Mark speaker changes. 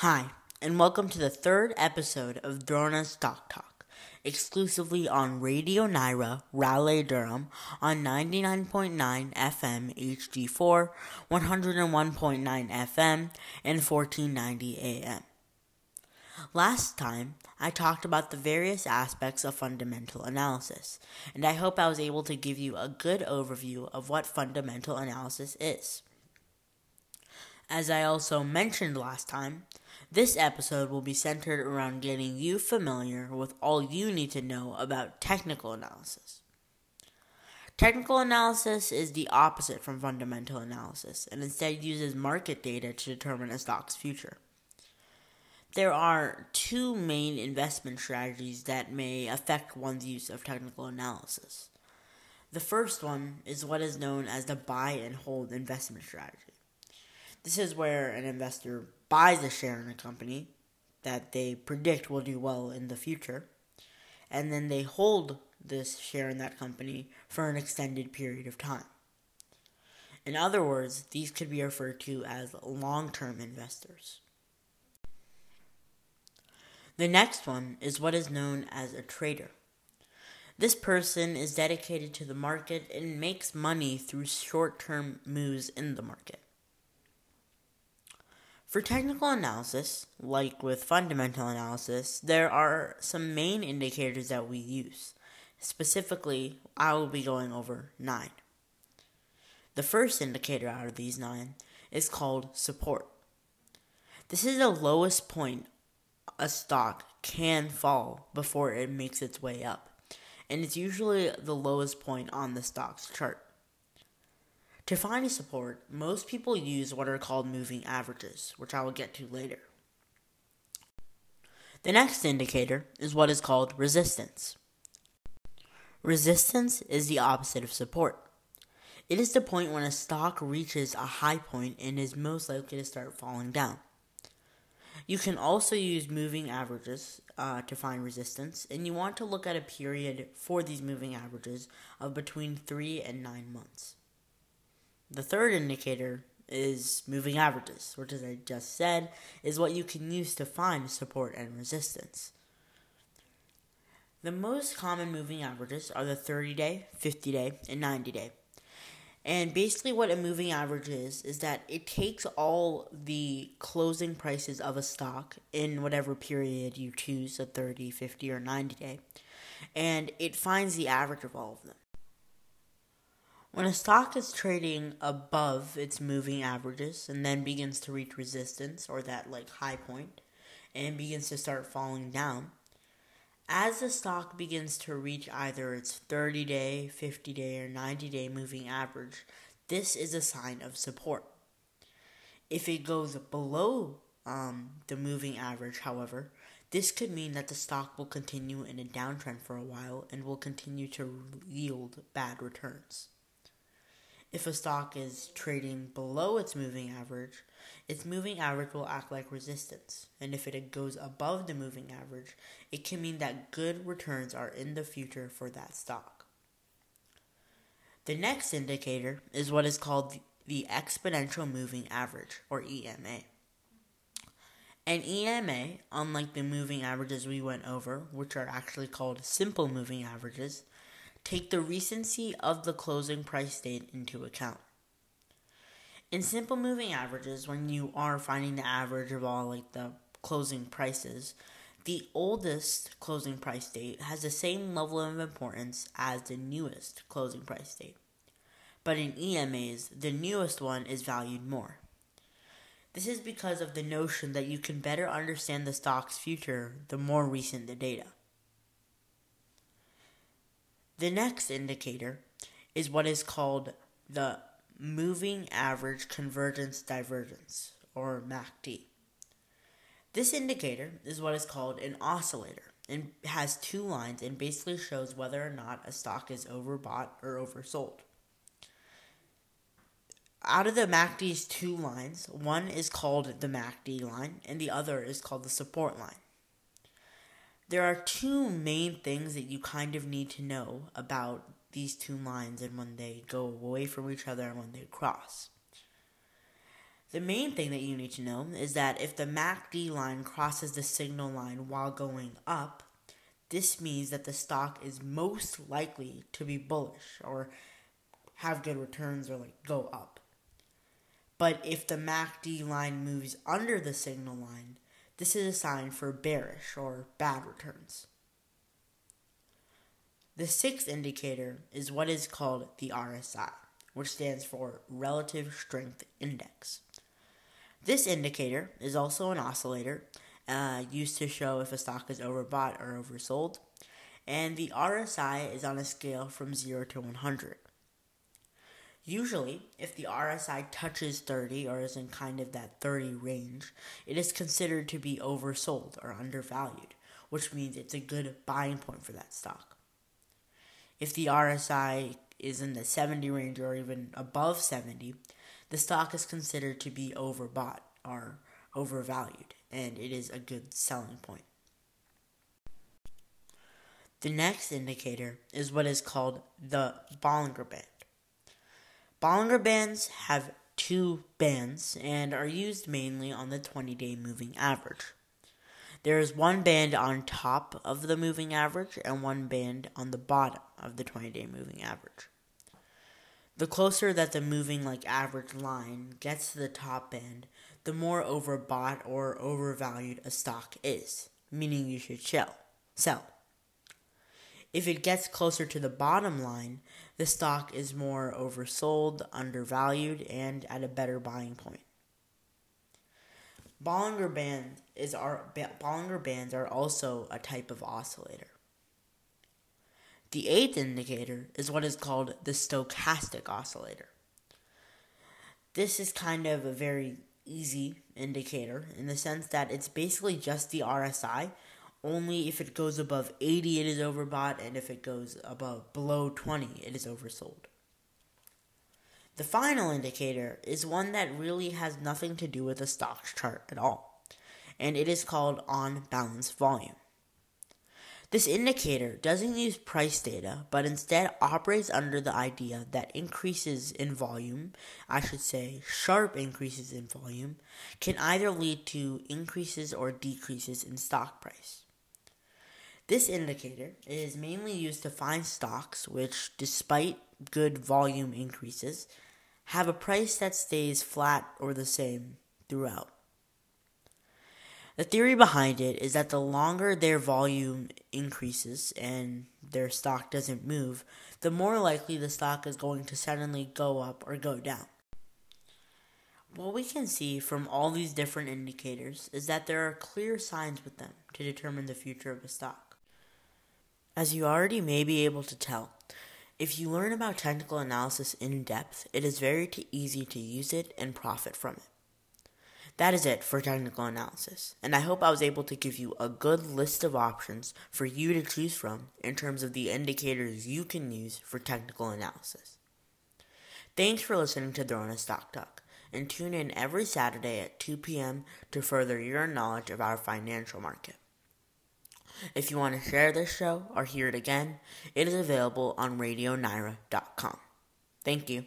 Speaker 1: Hi, and welcome to the third episode of Drona's Stock Talk, exclusively on Radio Nyra, Raleigh, Durham, on 99.9 FM HD4, 101.9 FM, and 1490 AM. Last time, I talked about the various aspects of fundamental analysis, and I hope I was able to give you a good overview of what fundamental analysis is. As I also mentioned last time, this episode will be centered around getting you familiar with all you need to know about technical analysis. Technical analysis is the opposite from fundamental analysis and instead uses market data to determine a stock's future. There are two main investment strategies that may affect one's use of technical analysis. The first one is what is known as the buy and hold investment strategy. This is where an investor buys a share in a company that they predict will do well in the future, and then they hold this share in that company for an extended period of time. In other words, these could be referred to as long term investors. The next one is what is known as a trader. This person is dedicated to the market and makes money through short term moves in the market. For technical analysis, like with fundamental analysis, there are some main indicators that we use. Specifically, I will be going over nine. The first indicator out of these nine is called support. This is the lowest point a stock can fall before it makes its way up, and it's usually the lowest point on the stock's chart. To find support, most people use what are called moving averages, which I will get to later. The next indicator is what is called resistance. Resistance is the opposite of support. It is the point when a stock reaches a high point and is most likely to start falling down. You can also use moving averages uh, to find resistance, and you want to look at a period for these moving averages of between 3 and 9 months. The third indicator is moving averages, which, as I just said, is what you can use to find support and resistance. The most common moving averages are the 30 day, 50 day, and 90 day. And basically, what a moving average is, is that it takes all the closing prices of a stock in whatever period you choose, a 30, 50, or 90 day, and it finds the average of all of them. When a stock is trading above its moving averages and then begins to reach resistance or that like high point and begins to start falling down, as the stock begins to reach either its 30 day, 50 day, or 90 day moving average, this is a sign of support. If it goes below um, the moving average, however, this could mean that the stock will continue in a downtrend for a while and will continue to yield bad returns. If a stock is trading below its moving average, its moving average will act like resistance. And if it goes above the moving average, it can mean that good returns are in the future for that stock. The next indicator is what is called the exponential moving average, or EMA. An EMA, unlike the moving averages we went over, which are actually called simple moving averages, take the recency of the closing price date into account. In simple moving averages, when you are finding the average of all like the closing prices, the oldest closing price date has the same level of importance as the newest closing price date. But in EMAs, the newest one is valued more. This is because of the notion that you can better understand the stock's future the more recent the data. The next indicator is what is called the moving average convergence divergence, or MACD. This indicator is what is called an oscillator and has two lines and basically shows whether or not a stock is overbought or oversold. Out of the MACD's two lines, one is called the MACD line and the other is called the support line there are two main things that you kind of need to know about these two lines and when they go away from each other and when they cross. The main thing that you need to know is that if the MACD line crosses the signal line while going up, this means that the stock is most likely to be bullish or have good returns or like go up. But if the MACD line moves under the signal line, this is a sign for bearish or bad returns. The sixth indicator is what is called the RSI, which stands for Relative Strength Index. This indicator is also an oscillator uh, used to show if a stock is overbought or oversold, and the RSI is on a scale from 0 to 100. Usually, if the RSI touches 30 or is in kind of that 30 range, it is considered to be oversold or undervalued, which means it's a good buying point for that stock. If the RSI is in the 70 range or even above 70, the stock is considered to be overbought or overvalued, and it is a good selling point. The next indicator is what is called the Bollinger Band. Bollinger Bands have two bands and are used mainly on the 20 day moving average. There is one band on top of the moving average and one band on the bottom of the 20 day moving average. The closer that the moving like average line gets to the top band, the more overbought or overvalued a stock is, meaning you should sell. Sell. If it gets closer to the bottom line, the stock is more oversold, undervalued, and at a better buying point. Bollinger Band is our Bollinger Bands are also a type of oscillator. The eighth indicator is what is called the stochastic oscillator. This is kind of a very easy indicator in the sense that it's basically just the RSI. Only if it goes above 80, it is overbought, and if it goes above below 20, it is oversold. The final indicator is one that really has nothing to do with the stocks chart at all, and it is called on balance volume. This indicator doesn't use price data, but instead operates under the idea that increases in volume, I should say sharp increases in volume, can either lead to increases or decreases in stock price. This indicator is mainly used to find stocks which, despite good volume increases, have a price that stays flat or the same throughout. The theory behind it is that the longer their volume increases and their stock doesn't move, the more likely the stock is going to suddenly go up or go down. What we can see from all these different indicators is that there are clear signs with them to determine the future of a stock. As you already may be able to tell, if you learn about technical analysis in depth, it is very easy to use it and profit from it. That is it for technical analysis, and I hope I was able to give you a good list of options for you to choose from in terms of the indicators you can use for technical analysis. Thanks for listening to Drona Stock Talk, and tune in every Saturday at 2 p.m. to further your knowledge of our financial market. If you want to share this show or hear it again, it is available on RadioNyra.com. Thank you.